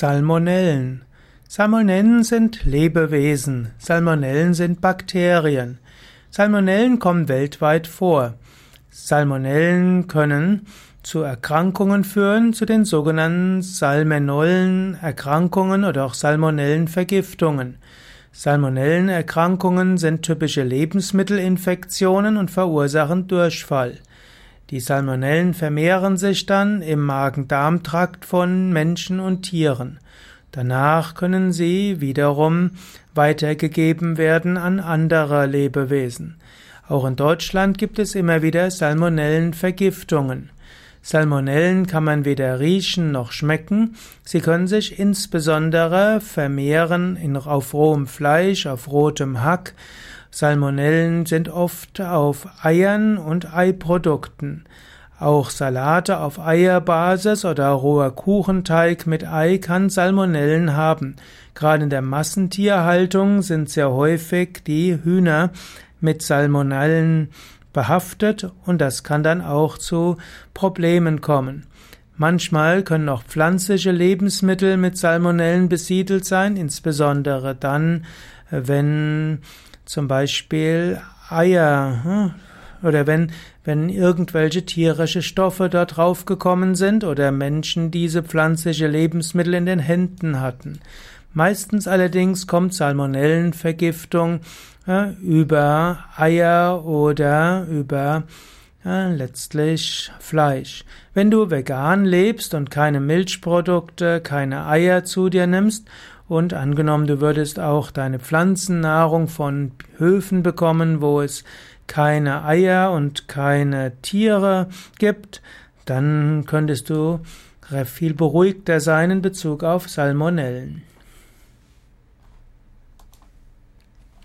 Salmonellen. Salmonellen sind Lebewesen. Salmonellen sind Bakterien. Salmonellen kommen weltweit vor. Salmonellen können zu Erkrankungen führen, zu den sogenannten Salmonellen-Erkrankungen oder auch Salmonellenvergiftungen. Salmonellenerkrankungen sind typische Lebensmittelinfektionen und verursachen Durchfall. Die Salmonellen vermehren sich dann im Magen-Darm-Trakt von Menschen und Tieren. Danach können sie wiederum weitergegeben werden an andere Lebewesen. Auch in Deutschland gibt es immer wieder Salmonellenvergiftungen. Salmonellen kann man weder riechen noch schmecken. Sie können sich insbesondere vermehren in, auf rohem Fleisch, auf rotem Hack. Salmonellen sind oft auf Eiern und Eiprodukten. Auch Salate auf Eierbasis oder roher Kuchenteig mit Ei kann Salmonellen haben. Gerade in der Massentierhaltung sind sehr häufig die Hühner mit Salmonellen behaftet und das kann dann auch zu Problemen kommen. Manchmal können auch pflanzliche Lebensmittel mit Salmonellen besiedelt sein, insbesondere dann, wenn zum Beispiel Eier hm, oder wenn, wenn irgendwelche tierische Stoffe dort draufgekommen sind oder Menschen diese pflanzliche Lebensmittel in den Händen hatten. Meistens allerdings kommt Salmonellenvergiftung äh, über Eier oder über äh, letztlich Fleisch. Wenn du vegan lebst und keine Milchprodukte, keine Eier zu dir nimmst und angenommen, du würdest auch deine Pflanzennahrung von Höfen bekommen, wo es keine Eier und keine Tiere gibt, dann könntest du viel beruhigter sein in Bezug auf Salmonellen.